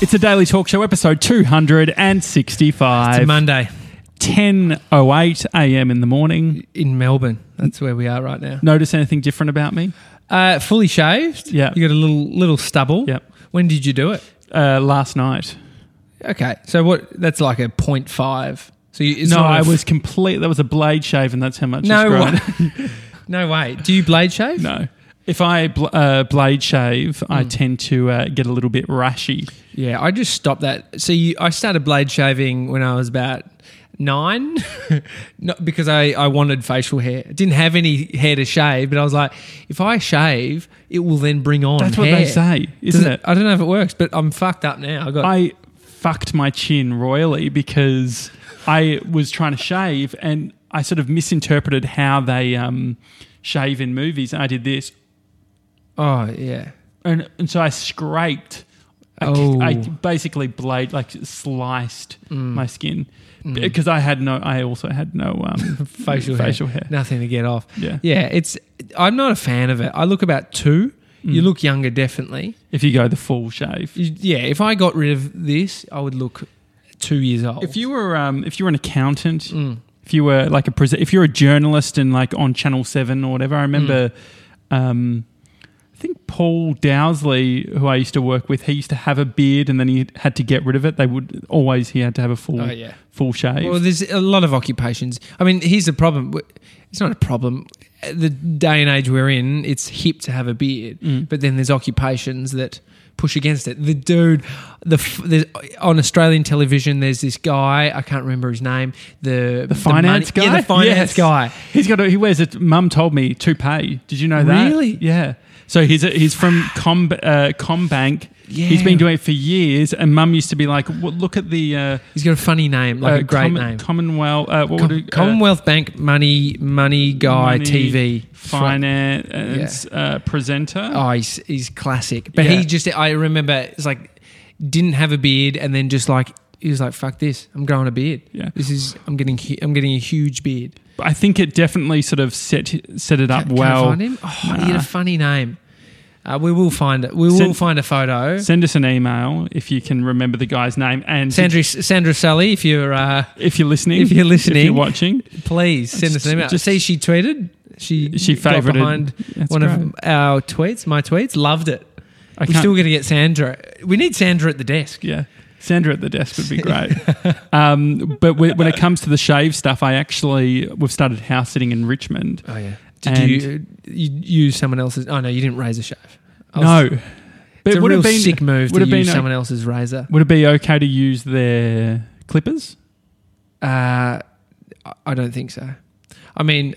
It's a daily talk show episode 265. It's Monday 10.08 a.m. in the morning. in Melbourne. That's where we are right now. Notice anything different about me? Uh, fully shaved. Yeah. You got a little little stubble. Yep. When did you do it? Uh, last night. Okay. So what? That's like a 0.5. So you, it's no, a I was complete. That was a blade shave, and that's how much No way. no way. Do you blade shave? no. If I bl- uh, blade shave, I Hmm. tend to uh, get a little bit rashy. Yeah. I just stopped that. So you, I started blade shaving when I was about nine, not because I, I wanted facial hair. I didn't have any hair to shave, but I was like, if I shave, it will then bring on. That's what hair. they say, isn't it? I don't know if it works, but I'm fucked up now. I got I fucked my chin royally because I was trying to shave and I sort of misinterpreted how they um, shave in movies. And I did this, oh yeah. and, and so I scraped. I, Oh. I basically blade like sliced Mm. my skin because I had no. I also had no um, facial facial hair. hair. Nothing to get off. Yeah. Yeah, it's I'm not a fan of it. I look about two. Mm. You look younger, definitely. If you go the full shave. Yeah, if I got rid of this, I would look two years old. If you were um, if you were an accountant, Mm. if you were like a pres- if you're a journalist and like on Channel Seven or whatever, I remember. Um, I think Paul Dowsley, who I used to work with, he used to have a beard and then he had to get rid of it. They would always he had to have a full Oh yeah. full shave. Well, there's a lot of occupations. I mean, here's the problem. It's not a problem. The day and age we're in, it's hip to have a beard, Mm. but then there's occupations that push against it. The dude, the on Australian television, there's this guy. I can't remember his name. The the finance money- guy, Yeah, the finance Yes. guy. He's got a, he wears it. Mum told me toupee. Did you know that? Really? Yeah. So he's a, he's from Com uh, CommBank. He's Yeah. been doing it for years, and Mum used to be like, well, "Look at the uh, He's got a funny name, like uh, a great Com- name. Commonwealth. Uh, Com- it, uh, Commonwealth Bank money money guy Money TV finance uh, presenter. Oh, he's he's classic. But Yeah. he just I remember it's like didn't have a beard and then just like he was like fuck this I'm growing a beard. Yeah. This is I'm getting I'm getting a huge beard. I think it definitely sort of set set it up Can- can well. find him? Oh, he had a funny name. Uh, we will find it. We will Send- find a photo. Send us an email if you can remember the guy's name, and Sandra Sandra Sully, if you're uh, if you're listening, if you're listening, if you're watching, please send us an email. Just- See, she tweeted. She she favorited behind That's one great. of our tweets. My tweets loved it. I We're still going to get Sandra. We need Sandra at the desk. Yeah. Sandra at the desk would be great. um, but when, when it comes to the shave stuff, I actually, we've started house sitting in Richmond. Oh yeah. Did you, you use someone else's? Oh no, you didn't raise a shave. I was- No. But it's a would it been, sick move would to been use o- someone else's razor. Would it be okay to use their clippers? Uh, I- I don't think so. I mean,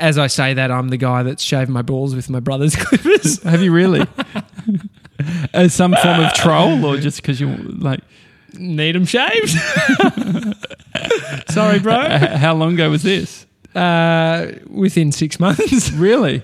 as I say that, I'm the guy that's shaved my balls with my brother's clippers. Have you really? As some form of troll or just because you like, Need them shaved. Sorry, bro. h- how long ago was this? Uh, within six months. Really?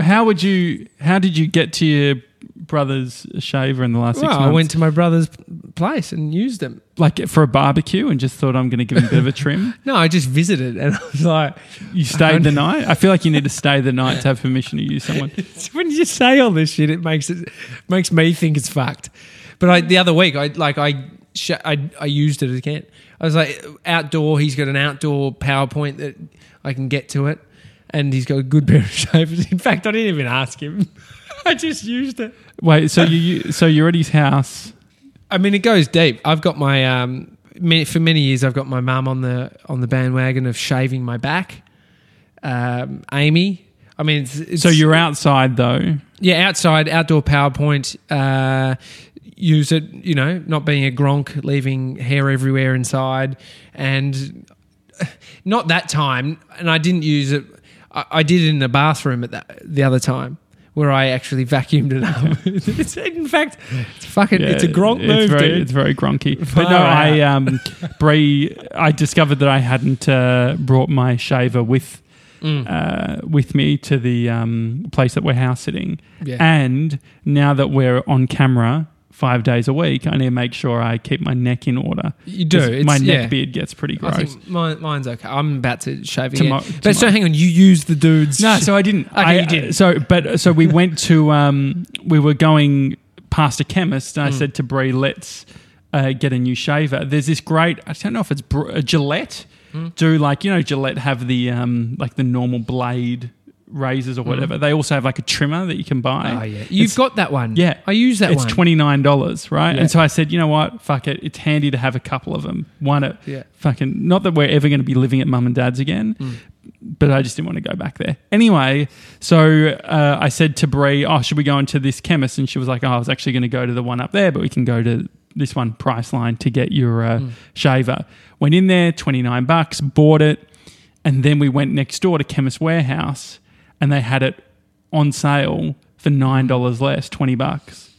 How would you, how did you get to your brother's shaver in the last six Well, months? I went to my brother's place and used them. Like for a barbecue and just thought I'm going to give him a bit of a trim. No, I just visited and I was like, You stayed the night. I feel like you need to stay the night to have permission to use someone. when you say all this shit, it makes it makes me think it's fucked. But I, the other week, I like I, sh- I I used it again. I was like outdoor. He's got an outdoor PowerPoint that I can get to it, and he's got a good pair of shavers. In fact, I didn't even ask him. I just used it. Wait, so you- you so you're at his house? I mean, it goes deep. I've got my um for many years. I've got my mum on the on the bandwagon of shaving my back. Um, Amy. I mean, it's, it's, So you're outside though. Yeah, outside, outdoor PowerPoint. Uh, use it, you know, not being a gronk, leaving hair everywhere inside, and not that time. And I didn't use it. I, I did it in the bathroom at that the other time. Where I actually vacuumed it up. it's, in fact, it's fucking. it's a gronk it's move, very, dude. It's very gronky. But Far no, I um, Bree, I discovered that I hadn't uh, brought my shaver with Mm. uh, with me to the um, place that we're house sitting, Yeah. and now that we're on camera five days a week, I need to make sure I keep my neck in order. You do. my neck yeah. beard gets pretty I gross. think mine, mine's okay. I'm about to shave Tomo- again. But so hang on, you use the dude's. No, so I didn't. Okay, I, you didn't. So, but so we went to. Um, we were going past a chemist, and I said to Brie, "Let's uh, get a new shaver." There's this great. I don't know if it's Br- a Gillette. Do like you know Gillette have the um like the normal blade razors or whatever. They also have like a trimmer that you can buy. Oh yeah, you've It's- got that one. yeah, I use that one. it's twenty nine dollars, right? Yeah. And so I said, you know what, fuck it, it's handy to have a couple of them. One at Yeah. fucking not that we're ever going to be living at mum and dad's again, Mm. but I just didn't want to go back there anyway. So uh, I said to Brie, "Oh, should we go into this chemist?" And she was like, "Oh, I was actually going to go to the one up there, but we can go to this one Priceline to get your uh, Mm. shaver." Went in there, twenty nine bucks, bought it, and then we went next door to Chemist Warehouse, and they had it on sale for nine dollars less, twenty bucks.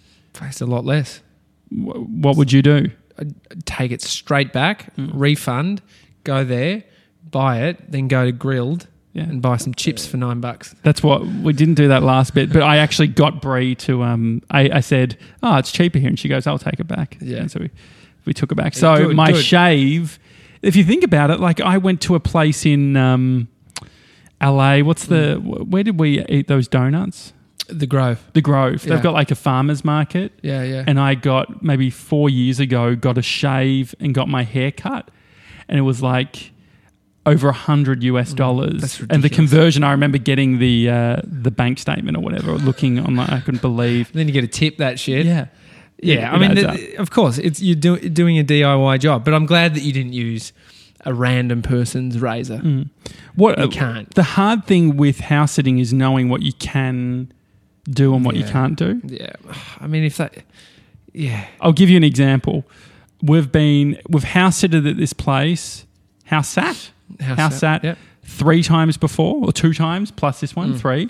It's a lot less. Wh- What would you do? I'd take it straight back, Mm. refund, go there, buy it, then go to Grilled Yeah. and buy some chips for nine bucks. That's what we didn't do that last bit, but I actually got Brie to. Um, I, I said, "Oh, it's cheaper here," and she goes, "I'll take it back." Yeah. and so we, we took it back. So good, my good. shave. If you think about it, like I went to a place in um, L.A. What's the? Mm. Where did we eat those donuts? The Grove. The Grove. They've got like a farmers market, Yeah, yeah. and I got maybe four years ago got a shave and got my hair cut, and it was like over a hundred US dollars. Mm, that's and the ridiculous. conversion, I remember getting the uh, the bank statement or whatever, looking on like I couldn't believe. then you get a tip that shit. Yeah, Yeah, It I mean, adds th- of course, it's you're do, doing a DIY job, but I'm glad that you didn't use a random person's razor. Mm. What You can't. the hard thing with house sitting is knowing what you can do and what you can't do. Yeah, I mean, if that, yeah, I'll give you an example. We've been we've house sitted at this place, house sat, house sat Yep. three times before, or two times plus this Mm. one, three.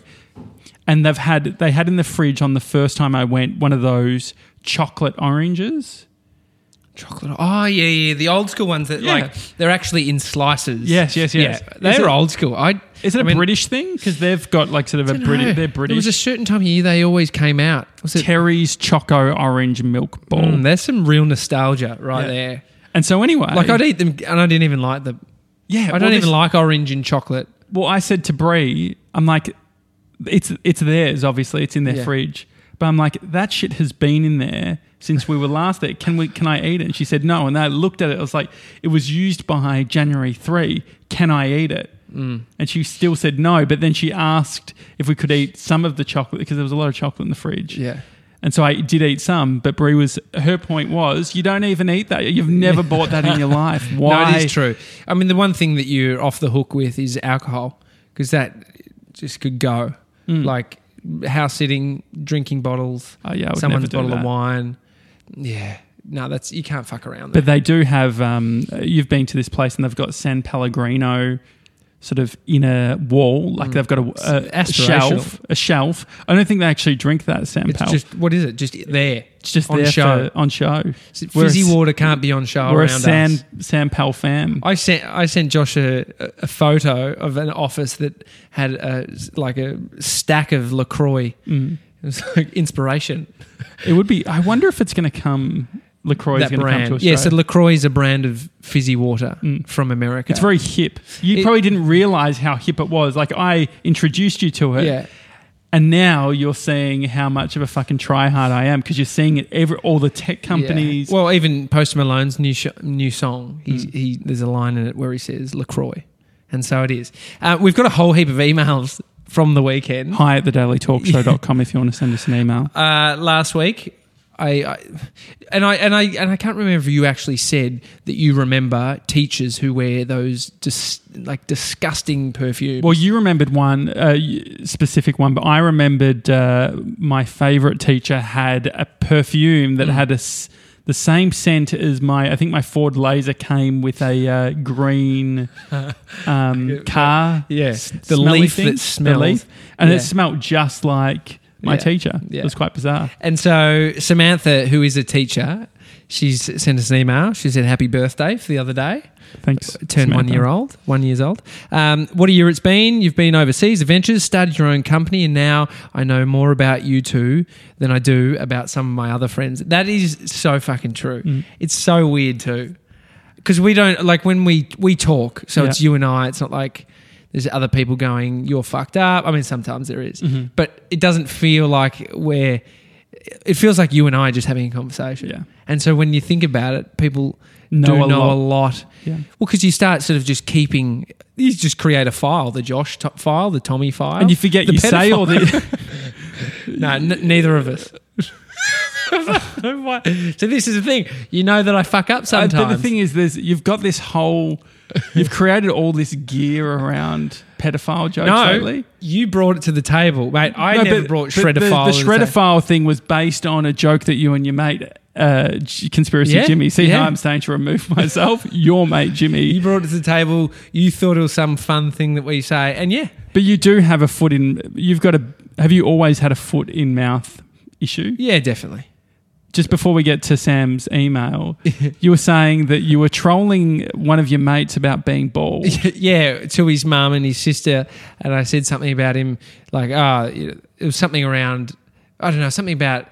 And they've had they had in the fridge on the first time I went one of those chocolate oranges. Chocolate. Oh yeah, yeah, the old school ones that Yeah. like they're actually in slices. Yes, yes, yes. Yeah, Is they're it- old school. I Is it I a mean, British thing? Because they've got like sort of a don't know. British. They're There British. was a certain time of year they always came out. Was it? Terry's Choco Orange Milk Ball. Mm, there's some real nostalgia right Yeah. there. And so anyway, Like I'd eat them, and I didn't even like them. yeah, I well, don't this- even like orange and chocolate. Well, I said to Brie, I'm like, it's it's theirs. Obviously, it's in their Yeah. fridge. But I'm like, that shit has been in there since we were last there. Can we? Can I eat it? And she said no. And I looked at it. I was like, it was used by January three. Can I eat it? Mm. And she still said no. But then she asked if we could eat some of the chocolate because there was a lot of chocolate in the fridge. Yeah. And so I did eat some. But Brie was her point was, you don't even eat that. You've never bought that in your life. Why? No, it is true. I mean, the one thing that you're off the hook with is alcohol because that just could go. Mm. Like house sitting, drinking bottles, Oh yeah, someone's bottle that. of wine. Yeah. No, that's you can't fuck around. But they do have. Um, you've been to this place, and they've got San Pellegrino, sort of inner wall. Like Mm. they've got a, a, a shelf. A shelf. I don't think they actually drink that San it's just what is it? Just there. it's just on there show. for- on show. Fizzy a water can't be on show We're a around San us. San Pel fan. I sent I sent Josh a, a photo of an office that had a like a stack of Lacroix. Mm. It was like inspiration. It would be. I wonder if it's going to come. Lacroix is that going to come to brand. Australia. Yeah, so Lacroix is a brand of fizzy water Mm. from America. it's very hip. You It- probably didn't realize how hip it was. Like I introduced you to it, yeah. and now you're seeing how much of a fucking tryhard I am because you're seeing it. Every all the tech companies. Yeah. Well, even Post Malone's new sh- new song, he's, Mm. he there's a line in it where he says Lacroix, and so it is. Uh, we've got a whole heap of emails from the weekend. Hi at thedailytalkshow.com if you want to send us an email. Uh, last week, I, I and I and I and I can't remember if you actually said that you remember teachers who wear those dis- like disgusting perfumes. Well, you remembered one uh, specific one, but I remembered uh, my favorite teacher had a perfume that Mm. had a the same scent as my. I think my Ford Laser came with a uh, green um, car. yeah, the leaf thing. that smells. leaf. and Yeah. it smelled just like my Yeah. teacher. Yeah. It was quite bizarre. And so Samantha, who is a teacher, she's sent us an email. She said happy birthday for the other day. Thanks. Turned one year old, one years old. Um, what a year it's been. You've been overseas, adventures, started your own company, and now I know more about you two than I do about some of my other friends. That is so fucking true. Mm. It's so weird too, because we don't like when we we talk. So Yeah. it's you and I. It's not like there's other people going, "You're fucked up." I mean, sometimes there is, Mhm. but it doesn't feel like we're it feels like you and I are just having a conversation. Yeah. And so when you think about it, people Know do a know lot. a lot. Yeah. Well, because you start sort of just keeping, you just create a file, the Josh to- file, the Tommy file. And you forget you say all the. No, n- neither of us. so this is the thing. You know that I fuck up Uh, sometimes. But the thing is, there's you've got this whole, you've created all this gear around pedophile jokes no, lately. you brought it to the table, mate. I No, never but- brought shredder the. The to shredder table. file thing was based on a joke that you and your mate, uh, conspiracy Yeah, Jimmy. See yeah. how I'm saying to remove myself? your mate Jimmy. You brought it to the table. You thought it was some fun thing that we say, and yeah, But you do have a foot in. You've got a. Have you always had a foot in mouth issue? yeah, definitely. Just before we get to Sam's email, you were saying that you were trolling one of your mates about being bald. yeah, to his mum and his sister, and I said something about him, like, ah, it was something around, I don't know, something about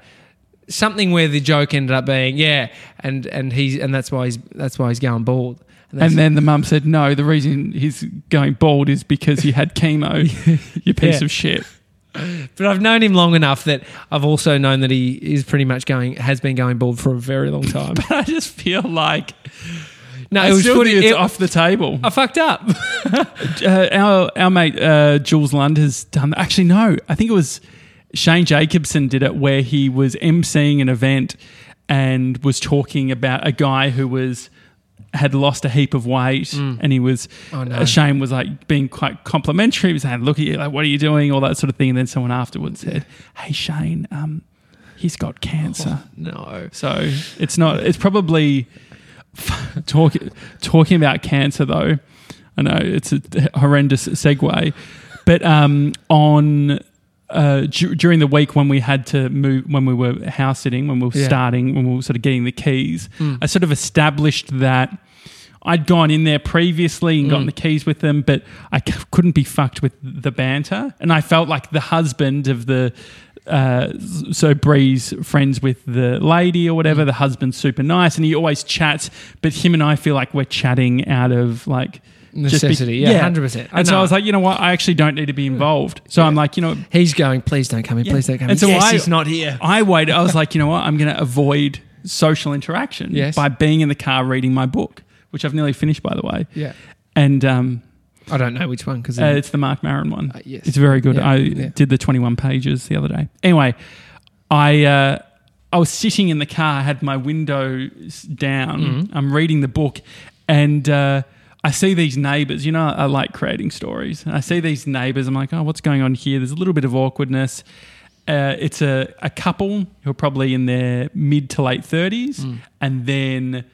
something where the joke ended up being, yeah, and and he's and that's why he's that's why he's going bald. that's- And then the mum said, "No, the reason he's going bald is because he had chemo. you piece Yeah. of shit." but I've known him long enough that I've also known that he is pretty much going has been going bald for a very long time. but I just feel like No, I it was think it's it- off the table. I fucked up. Uh, our our mate uh, Jules Lund has done. that. Actually, no, I think it was Shane Jacobson did it, where he was emceeing an event and was talking about a guy who was had lost a heap of weight, and he was. Oh, no. Shane was like being quite complimentary. He was saying, "Look at you, like, what are you doing?" All that sort of thing. And then someone afterwards said, "Hey, Shane, um, he's got cancer." no. So it's not. It's probably talking talking about cancer though. I know it's a horrendous segue, but um, on uh, du- during the week when we had to move, when we were house sitting, when we were Yeah. starting, when we were sort of getting the keys, I sort of established that. I'd gone in there previously and gotten the keys with them, but I c- couldn't be fucked with the banter. And I felt like the husband of the, uh, so Bree's friends with the lady or whatever. The husband's super nice and he always chats, but him and I feel like we're chatting out of like just be- Necessity, yeah, 100%. And so. I was like, you know what? I actually don't need to be involved. So I'm like, you know, He's going, please don't come in, please don't come in. And so yes, I- he's not here. I waited. I was like, you know what? I'm going to avoid social interaction Yes. by being in the car reading my book, which I've nearly finished, by the way. Yeah. And um, I don't know which one because uh, it's the Marc Maron one. Uh, yes. It's very good. Yeah, I yeah. did the 21 pages the other day. Anyway, I uh, I was sitting in the car, I had my window down. Mm-hmm. I'm reading the book, and uh, I see these neighbors. You know, I like creating stories. I see these neighbors. I'm like, oh, what's going on here? There's a little bit of awkwardness. Uh, it's a, a couple who are probably in their mid to late 30s, Mm. and then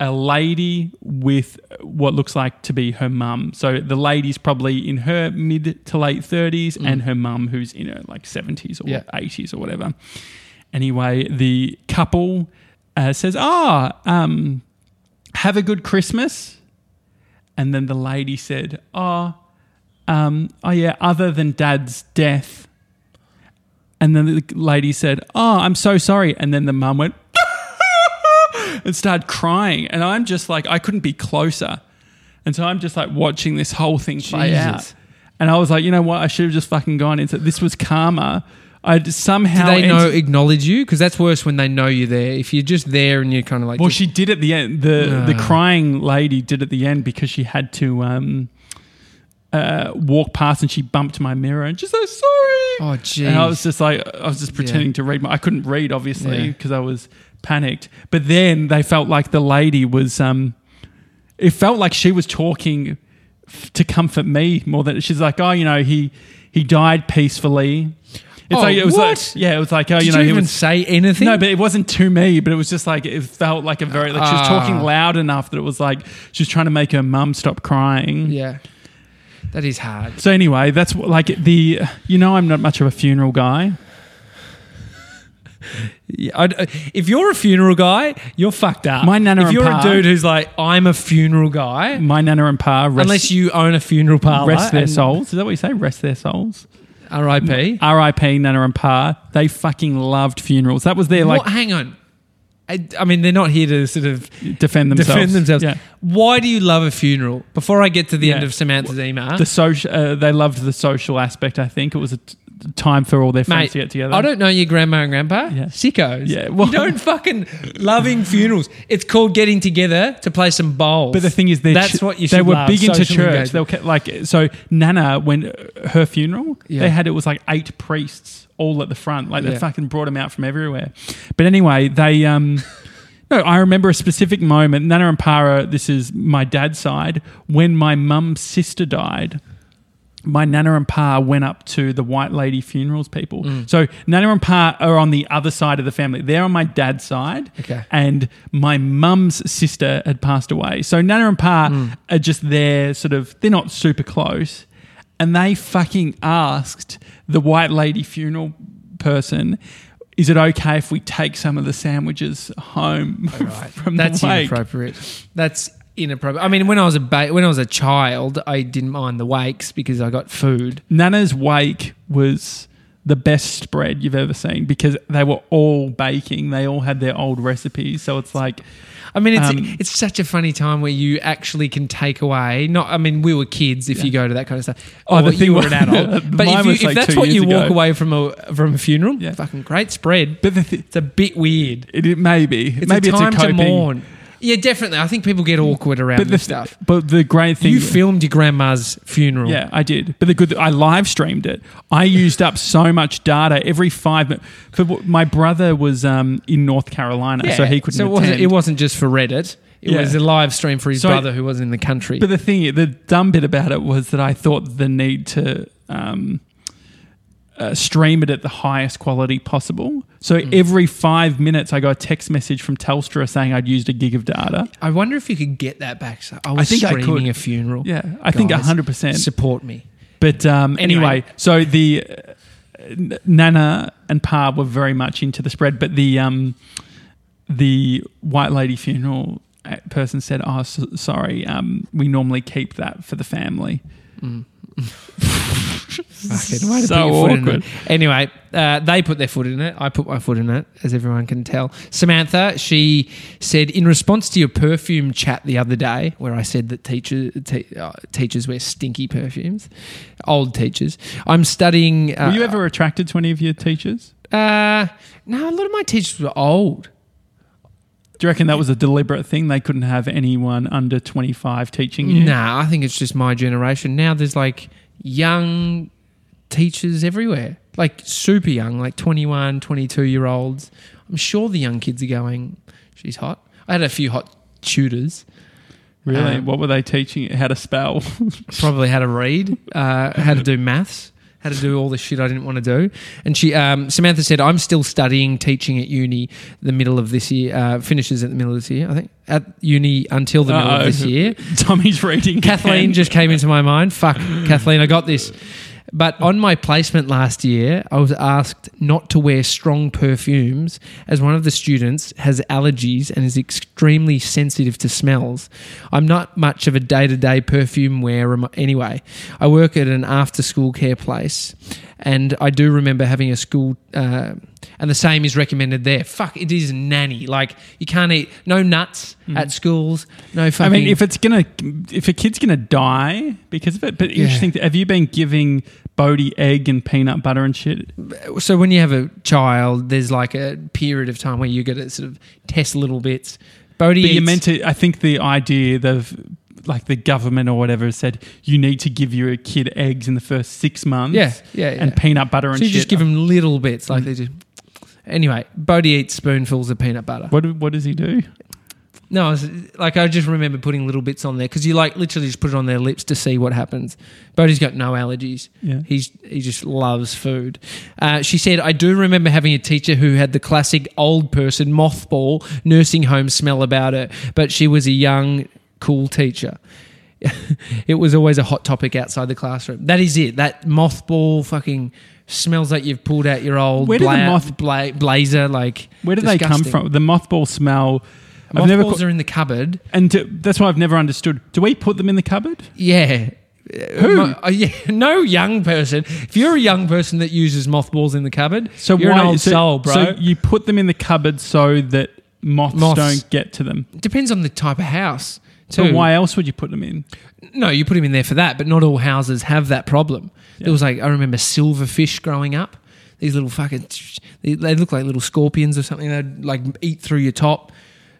a lady with what looks like to be her mum. So the lady's probably in her mid to late 30s, and her mum who's in her like 70s or Mm. Yeah. 80s or whatever. Anyway, the couple uh, says, Ah, um, have a good Christmas. And then the lady said, Oh, um, oh yeah, other than dad's death. And then the lady said, Oh, I'm so sorry. And then the mum went and started crying. And I'm just like, I couldn't be closer. And so I'm just like watching this whole thing play Jesus. out. And I was like, you know what? I should have just fucking gone into this was karma. I somehow Do they ent- know acknowledge you? Because that's worse when they know you're there. If you're just there and you're kind of like, Well, just- she did at the end. The the Ah. crying lady did at the end because she had to um, uh, walk past and she bumped my mirror and just so sorry. oh jeez, and I was just like, I was just pretending to read my. I couldn't read obviously Yeah. because I was panicked. But then they felt like the lady was. Um, it felt like she was talking f- to comfort me more than she's like, oh, you know, he he died peacefully. It's Oh, like it was what? like yeah, it was like oh, Did you you, know, he even say anything? no, but it wasn't to me. But it was just like it felt like a very like she was talking Ah. loud enough that it was like she was trying to make her mum stop crying. yeah, that is hard. So anyway, that's what, like the you know I'm not much of a funeral guy. Yeah, I'd- if you're a funeral guy, you're fucked up. My nana if and you're pa- a dude who's like, I'm a funeral guy, My nana and pa rest, unless you own a funeral parlor, rest their and- souls. Is that what you say? Rest their souls. R.I.P. R.I.P. Nana and pa. They fucking loved funerals. That was their like What- hang on. I, I mean, they're not here to sort of defend themselves. defend themselves. Yeah. Why do you love a funeral? Before I get to the end of Samantha's email, The social. Uh, they loved the social aspect. I think it was a t- time for all their friends Mate, to get together. I don't know your grandma and grandpa. Yeah. Sickos. Yeah, well- you don't fucking loving funerals. It's called getting together to play some bowls. But the thing is, they're that's ch- what you they were big into church. engagement. They were like so. Nana, when her funeral, Yeah. they had it was like eight priests all at the front. Like they Yeah. fucking brought them out from everywhere. But anyway, they um. No, I remember a specific moment. Nana and Para, this is my dad's side, when my mum's sister died. My Nana and Pa went up to the White Lady funerals people. Mm. So Nana and Pa are on the other side of the family. They're on my dad's side. Okay. And my mum's sister had passed away. So Nana and Pa Mm. are just there, sort of, they're not super close. And they fucking asked the White Lady funeral person, is it okay if we take some of the sandwiches home from That's the wake? inappropriate. That's inappropriate. I mean, when I was a ba- when I was a child, I didn't mind the wakes because I got food. Nana's wake was the best spread you've ever seen because they were all baking. They all had their old recipes. So it's like, I mean, it's Um, it's such a funny time where you actually can take away. Not, I mean, we were kids. If you go to that kind of stuff, Oh, or the thing you were was- an adult. But if, you, if like that's what you years walk away from a from a funeral, Yeah. fucking great spread. but the th- It's a bit weird. it, it may be. It's Maybe a time it's a coping. to mourn. Yeah, definitely. I think people get awkward around But the, this stuff. but the great thing, You filmed your grandma's funeral. yeah, I did. But the good, I live streamed it. I used up so much data every five minutes. For my brother was um, in North Carolina, so he couldn't So it wasn't, it wasn't just for Reddit. It Yeah. was a live stream for his So- brother who was in the country. But the thing, the dumb bit about it was that I thought the need to um, uh, stream it at the highest quality possible. So Mm. every five minutes, I got a text message from Telstra saying I'd used a gig of data. I wonder if you could get that back. So I was think I streaming could. a funeral. Yeah, I think Guys, hundred percent. Support me. But um, Anyway. anyway, so the uh, Nana and Pa were very much into the spread, but the um, the white lady funeral uh, person said, "Oh, s sorry, um, we normally keep that for the family." Fucking way to So put your foot in awkward. Anyway, uh, they put their foot in it. I put my foot in it, as everyone can tell. Samantha, she said in response to your perfume chat the other day, where I said that teacher, te- uh, teachers wear stinky perfumes, old teachers. I'm studying. Uh, Were you ever attracted to any of your teachers? Uh, no, a lot of my teachers were old. Do you reckon that was a deliberate thing? They couldn't have anyone under twenty five teaching you. Nah, I think it's just my generation. Now there's like young teachers everywhere, like super young, like 21, 22 year olds. I'm sure the young kids are going, she's hot. I had a few hot tutors. Really? Um, what were they teaching? How to spell? Probably how to read, uh, how to do maths, how to do all the shit I didn't want to do. And she, um, Samantha said, I'm still studying teaching at uni the middle of this year, uh, finishes at the middle of this year, I think, at uni until the middle Uh-oh. of this year. Tommy's reading. Kathleen again. just came into my mind. Fuck, Kathleen, I got this. But on my placement last year, I was asked not to wear strong perfumes as one of the students has allergies and is extremely sensitive to smells. I'm not much of a day to day perfume wearer anyway. I work at an after school care place and I do remember having a school, uh, and the same is recommended there. Fuck, it is nanny. Like, you can't eat, no nuts at schools, no fucking. I mean, if it's gonna, if a kid's gonna die because of it, but interesting. Have you been giving Bodie egg and peanut butter and shit? so when you have a child, there's like a period of time where you got to sort of test little bits. Bodie, But you meant to. I think the idea of like the government or whatever said you need to give your kid eggs in the first six months. Yeah, yeah, yeah. and peanut butter and so you shit. just give them little bits, like mm. they just. Anyway, Bodie eats spoonfuls of peanut butter. What what does he do? No, I was, like I just remember putting little bits on there because you like literally just put it on their lips to see what happens. Bodie's got no allergies. Yeah. He's he just loves food. Uh, she said, "I do remember having a teacher who had the classic old person mothball nursing home smell about her, but she was a young, cool teacher." it was always a hot topic outside the classroom. That is it. That mothball fucking smells like you've pulled out your old Where bla- moth- bla- blazer. Like Where do they come from? The mothball smell. I've Mothballs never, co- are in the cupboard. and to, that's why I've never understood. Do we put them in the cupboard? Yeah. Who? Uh, uh, yeah, no young person. If you're a young person that uses mothballs in the cupboard, So you're why, an old so, soul, bro. So you put them in the cupboard so that moths, Moths. don't get to them. Depends on the type of house. Too. So why else would you put them in? No, you put them in there for that, but not all houses have that problem. There was like I remember silverfish growing up. These little fucking they, they look like little scorpions or something. They'd like eat through your top.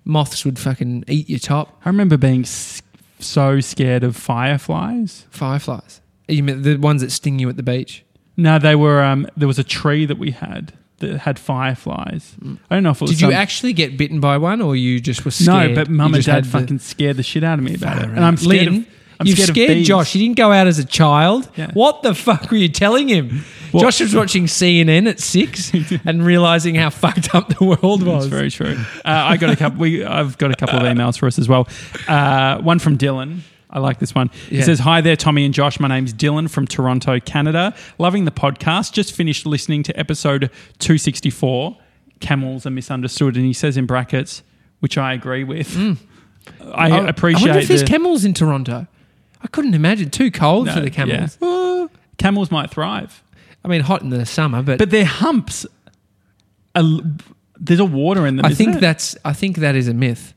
Moths would fucking eat your top. I remember being s- so scared of fireflies. Fireflies. You mean the ones that sting you at the beach? No, they were. Um, there was a tree that we had that had fireflies. I don't know if it was. Did you some- actually get bitten by one, or you just were scared? No, but You mum and just dad had the- fucking scared the shit out of me about it, and I'm scared Lynn, of. I'm you scared, scared, of bees. Josh. He didn't go out as a child. Yeah. What the fuck were you telling him? Well- Josh was watching CNN at six and realizing how fucked up the world was. That's very true. Uh, I got a couple. We I've got a couple of emails for us as well. Uh, one from Dylan. I like this one. He Yeah. says, "Hi there, Tommy and Josh. My name's Dylan from Toronto, Canada. Loving the podcast. Just finished listening to episode 264. Camels are misunderstood." And he says in brackets, which I agree with. I Oh, appreciate. I wonder if there's the- camels in Toronto. I couldn't imagine. Too cold No, for the camels. yeah. camels might thrive, I mean, hot in the summer, but, but their humps. Are, l- there's a water in them. I isn't think it? that's. I think that is a myth.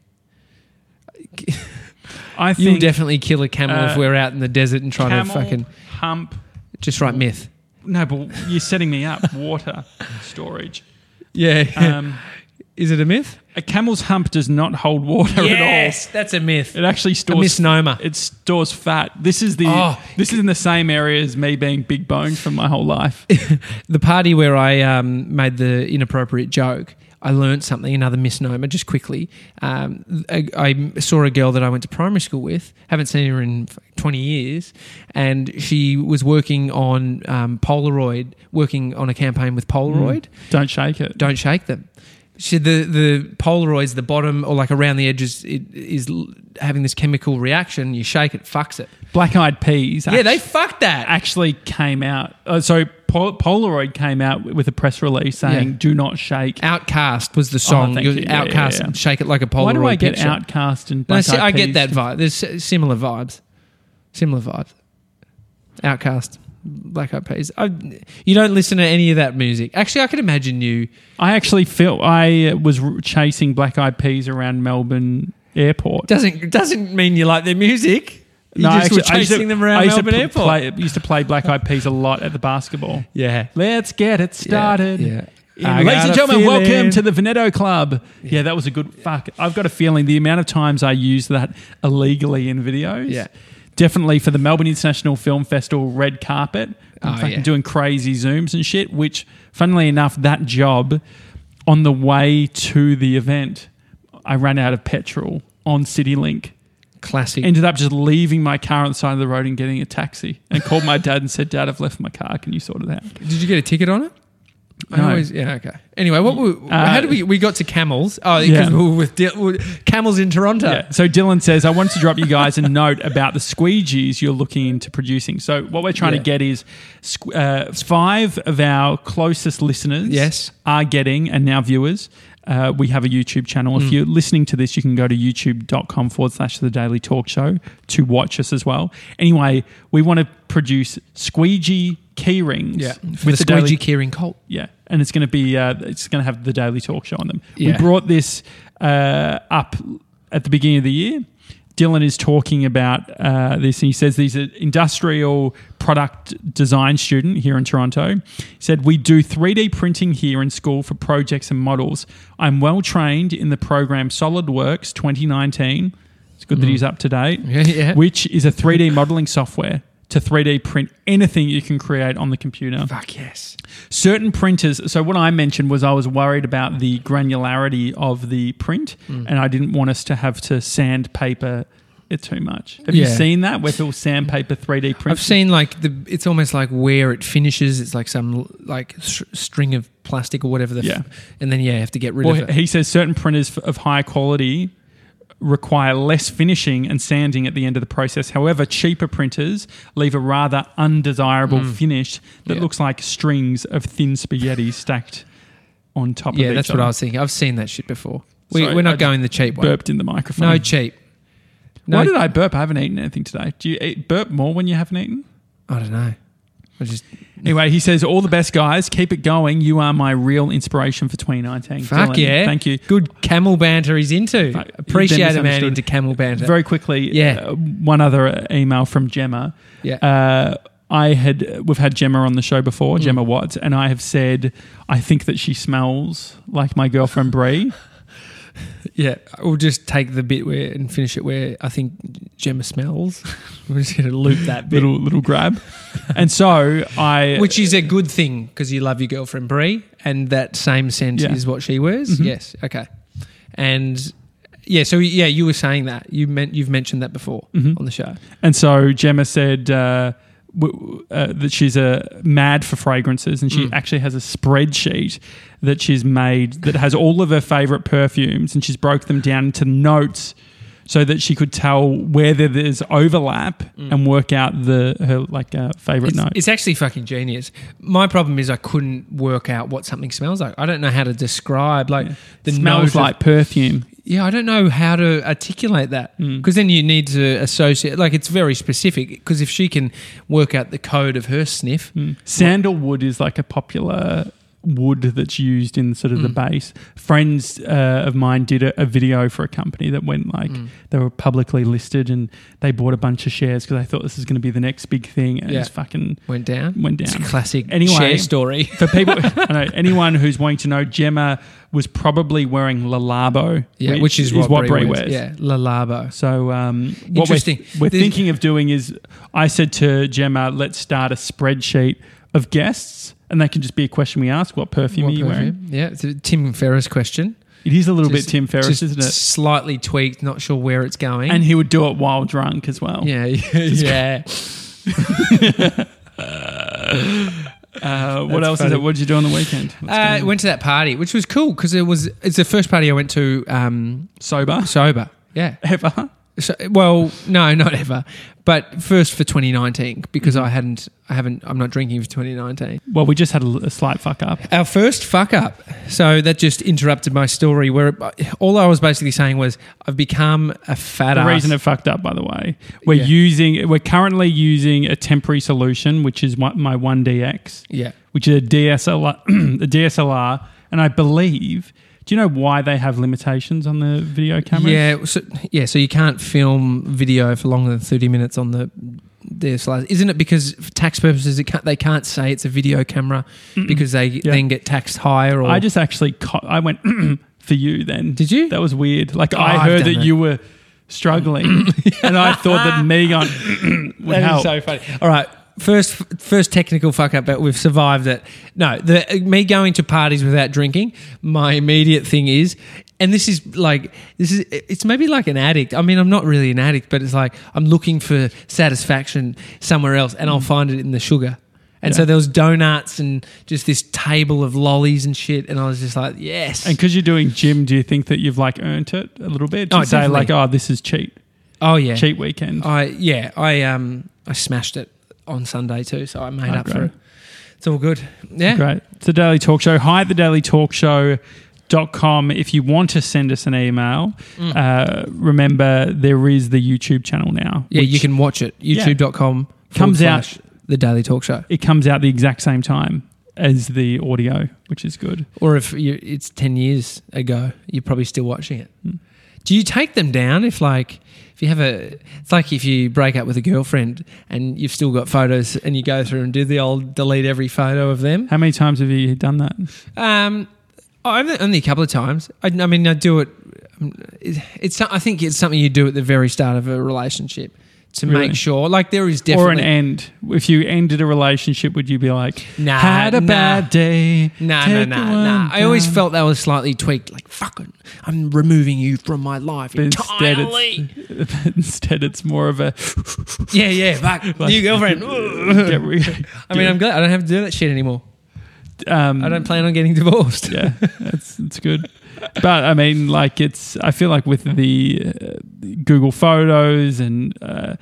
I You'll think definitely kill a camel if uh, we're out in the desert and try to camel fucking hump. just write myth. No, but you're setting me up. Water storage. Yeah. Um, is it a myth? A camel's hump does not hold water yes, at all. that's a myth. It actually A stores misnomer. It stores fat. This is the Oh. this is in the same area as me being big boned for my whole life. the party where I um, made the inappropriate joke, I learned something, another misnomer, just quickly. Um, I, I saw a girl that I went to primary school with, haven't seen her in 20 years, and she was working on um, Polaroid, working on a campaign with Polaroid. Don't shake it. Don't shake them. She, the the Polaroids, the bottom or like around the edges, it is having this chemical reaction. You shake it, fucks it. Black eyed peas. Yeah, they fucked that. actually came out. Uh, so Pol- Polaroid came out with a press release saying, Yeah. "Do not shake." OutKast was the song. thank you. OutKast, yeah, yeah. shake it like a Polaroid. Why do I get picture. OutKast and No, black see, eyed I get that vibe. There's similar vibes. Similar vibes. OutKast, Black Eyed Peas. I, you don't listen to any of that music. Actually, I could imagine you. I actually felt I was chasing black eyed peas around Melbourne Airport. Doesn't doesn't mean you like their music. You No, just actually, were I used to- chasing them I around used to Melbourne pl- Airport. Play, used to play Black Eyed Peas a lot at the basketball. yeah. Let's get it started. Yeah. Yeah, Ladies and gentlemen, welcome to the Veneto Club. Yeah. that was a good fuck. I've got a feeling the amount of times I used that illegally in videos. Yeah. Definitely for the Melbourne International Film Festival red carpet. I'm Oh, fucking yeah. doing crazy zooms and shit, which funnily enough, that job on the way to the event, I ran out of petrol on CityLink. Classic. Ended up just leaving my car on the side of the road and getting a taxi and called my dad and said, Dad, I've left my car. Can you sort it out? Did you get a ticket on it? I No. always, yeah, okay. Anyway, what were, Uh, how did we we got to camels? Oh, because Yeah. we were with, Dil- camels in Toronto. Yeah. So Dylan says, I wanted to drop you guys a note about the squeegees you're looking into producing. So what we're trying Yeah. to get is uh, five of our closest listeners Yes. are getting, and now viewers. Uh, we have a YouTube channel. Mm. If you're listening to this, you can go to youtube.com forward slash the daily talk show to watch us as well. Anyway, we want to produce squeegee key rings Yeah, for with the the squeegee daily, keyring cult. yeah, and it's going to be uh, it's going to have the Daily Talk Show on them. Yeah. We brought this uh, up at the beginning of the year. Dylan is talking about uh, this, and he says he's an industrial product design student here in Toronto. He said we do 3D printing here in school for projects and models. I'm well trained in the program SolidWorks 2019. It's good that he's up to date Yeah, yeah. which is a 3D modeling software to 3D print anything you can create on the computer. Fuck yes. Certain printers, so what I mentioned was I was worried about the granularity of the print Mm. and I didn't want us to have to sandpaper it too much. Have you seen that with people sandpaper 3D print? I've seen like the. It's almost like where it finishes. It's like some like sh- string of plastic or whatever. The f- Yeah. and then yeah, you have to get rid Well, of it. he says certain printers f- of high quality require less finishing and sanding at the end of the process. However, cheaper printers leave a rather undesirable finish that Mm. Yeah. looks like strings of thin spaghetti stacked on top Yeah, of each other. Yeah, that's what. I was thinking. I've seen that shit before. We, we're not I going the cheap one. burped in the microphone. No cheap. No, Why did I burp? I haven't eaten anything today. Do you eat, burp more when you haven't eaten? I don't know. I just Anyway, he says, All the best, guys. Keep it going. You are my real inspiration for 2019. fuck Dylan, yeah. Thank you. Good camel banter he's into. Fuck, Appreciate a man into camel banter. Very quickly, Yeah. uh, one other email from Gemma. yeah. Uh, I had we've had Gemma on the show Mm. before, Gemma Watts, and I have said I think that she smells like my girlfriend Brie. Yeah, we'll just take the bit where and finish it where I think Gemma smells. We're just going to loop that bit, little little grab. And so I which is a good thing because you love your girlfriend Brie, and that same scent Yeah. is what she wears. Mhm. Yes, okay, and yeah, so yeah, you were saying that you meant you've mentioned that before Mhm. on the show. And so Gemma said uh, uh, that she's a mad for fragrances, and she Mm. actually has a spreadsheet that she's made that has all of her favorite perfumes, and she's broke them down into notes so that she could tell where there- there's overlap Mm. and work out the her like uh, favorite It's, note. it's actually fucking genius. My problem is I couldn't work out what something smells like. I don't know how to describe like the smells note of- like perfume. Yeah, I don't know how to articulate that Mm. because then you need to associate. Like it's very specific. Because if she can work out the code of her sniff, Mm. Sandalwood is like a popular wood that's used in sort of the Mm. base. Friends uh, of mine did a, a video for a company that went like Mm. they were publicly listed and they bought a bunch of shares because they thought this is going to be the next big thing and Yeah. it just fucking went down. went It's down. a classic Anyway. share story. For people, I know, anyone who's wanting to know, Gemma was probably wearing Le Labo, Yeah, which, is, what, what Brie wears. wears. Yeah, Le Labo. So um, what Interesting. we're, we're thinking of doing is, I said to Gemma, let's start a spreadsheet of guests, and that can just be a question we ask: What perfume What are you wearing? Yeah, it's a Tim Ferriss question. It is a little Just- bit Tim Ferriss, isn't it? Slightly tweaked, not sure where it's going. And he would do it while drunk as well. yeah, yeah. Uh, what That's else is it? What did you do on the weekend? Uh, went to that party, which was cool because it was it's the first party I went to um, sober sober. Yeah. ever? So, well, no, not ever. But first for 2019 because mm-hmm. I hadn't, I haven't, I'm not drinking for 2019. Well, we just had a, a slight fuck up. Our first fuck up. So that just interrupted my story. Where all I was basically saying was I've become a fat The ass. reason it fucked up, by the way, we're Yeah. using, we're currently using a temporary solution, which is one- my 1D X, yeah. which is a DSLR, a DSLR, and I believe. Do you know why they have limitations on the video cameras? Yeah. So, yeah. So you can't film video for longer than 30 minutes on the their slides. Isn't it because for tax purposes it can't, they can't say it's a video camera because they then get taxed higher? Or I just actually, co- I went for you then. did you? That was weird. Like Oh, I heard that that. you were struggling, and I thought that me going would That is help. so funny. All right. First, first technical fuck up, but we've survived it. No, the me going to parties without drinking. My immediate thing is, and this is like this is it's maybe like an addict. I mean, I'm not really an addict, but it's like I'm looking for satisfaction somewhere else, and I'll find it in the sugar. And Yeah. so there was donuts and just this table of lollies and shit, and I was just like, yes. and because you're doing gym, do you think that you've like earned it a little bit? To Oh, say definitely. like, oh, this is cheat, oh yeah, cheat weekend. I yeah, I um I smashed it on Sunday too, so I made Oh, up for it. It's all good. Yeah. Great. It's the Daily Talk Show. Hi at the Daily Talk Show. Dot com. If you want to send us an email, Mm. uh, remember there is the YouTube channel now. Yeah, you can watch it. Yeah. YouTube.com Comes out- The Daily Talk Show. It comes out the exact same time as the audio, which is good. Or if you, it's 10 years ago, you're probably still watching it. Hmm. Do you take them down if, like, if you have a. It's like if you break up with a girlfriend and you've still got photos and you go through and do the old delete every photo of them. How many times have you done that? Um, only, only a couple of times. I, I mean, I do it. um, it- It's. I think it's something you do at the very start of a relationship to Really? make sure. Like there is definitely or an end. If you ended a relationship, would you be like, Nah, had a nah. bad day? Nah, nah, one nah. I always felt that was slightly tweaked. Like, fucking, I'm removing you from my life But instead entirely. it's, instead, it's more of a. Yeah, yeah, fuck. New girlfriend. I mean, I'm glad I don't have to do that shit anymore. Um, I don't plan on getting divorced. yeah, that's it's good. But I mean, like it's. I feel like with the uh, Google Photos and uh,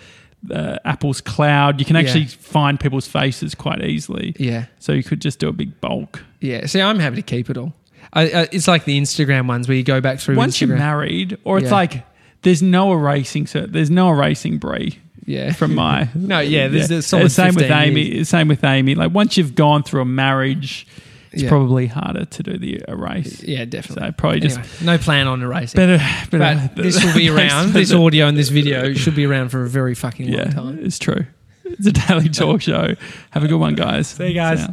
uh, Apple's Cloud, you can actually Yeah. find people's faces quite easily. Yeah, So you could just do a big bulk. yeah. See, I'm happy to keep it all. I, I, it's like the Instagram ones where you go back through Once Instagram. you're married, or it's Yeah. like there's no erasing. So there's no erasing Brie yeah, from my. No, yeah, there's a Uh, solid same with 15 Amy. Same with Amy. Like once you've gone through a marriage, it's Yeah. probably harder to do the erase. yeah, definitely. So probably just Anyway, no plan on erasing. better. but this will be around. this audio and this video should be around for a very fucking long time. it's true. It's a daily talk show. Have a good one, guys. See you guys. ya.